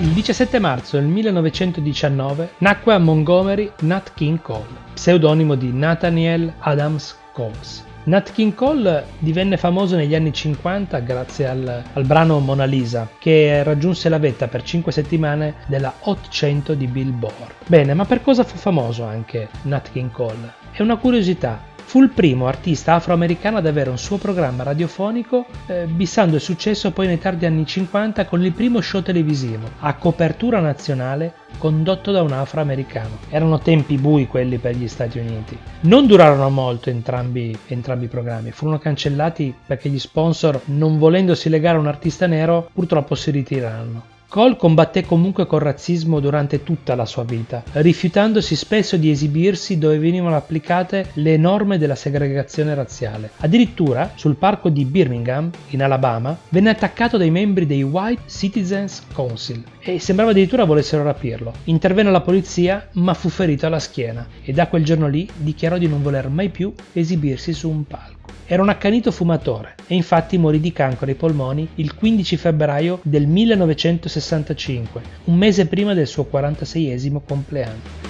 Il 17 marzo del 1919 nacque a Montgomery Nat King Cole, pseudonimo di Nathaniel Adams Coles. Nat King Cole divenne famoso negli anni 50 grazie al, al, brano Mona Lisa, che raggiunse la vetta per 5 settimane della Hot 100 di Billboard. Bene, ma per cosa fu famoso anche Nat King Cole? È una curiosità, Fu il primo artista afroamericano ad avere un suo programma radiofonico, eh, bissando il successo poi nei tardi anni 50 con il primo show televisivo, a copertura nazionale, condotto da un afroamericano. Erano tempi bui quelli per gli Stati Uniti. Non durarono molto entrambi, entrambi i programmi, furono cancellati perché gli sponsor, non volendosi legare a un artista nero, purtroppo si ritirarono. Cole combatté comunque col razzismo durante tutta la sua vita, rifiutandosi spesso di esibirsi dove venivano applicate le norme della segregazione razziale. Addirittura, sul parco di Birmingham, in Alabama, venne attaccato dai membri dei White Citizens Council e sembrava addirittura volessero rapirlo. Intervenne la polizia, ma fu ferito alla schiena e da quel giorno lì dichiarò di non voler mai più esibirsi su un palco. Era un accanito fumatore e infatti morì di cancro ai polmoni il 15 febbraio del 1965, un mese prima del suo 46esimo compleanno.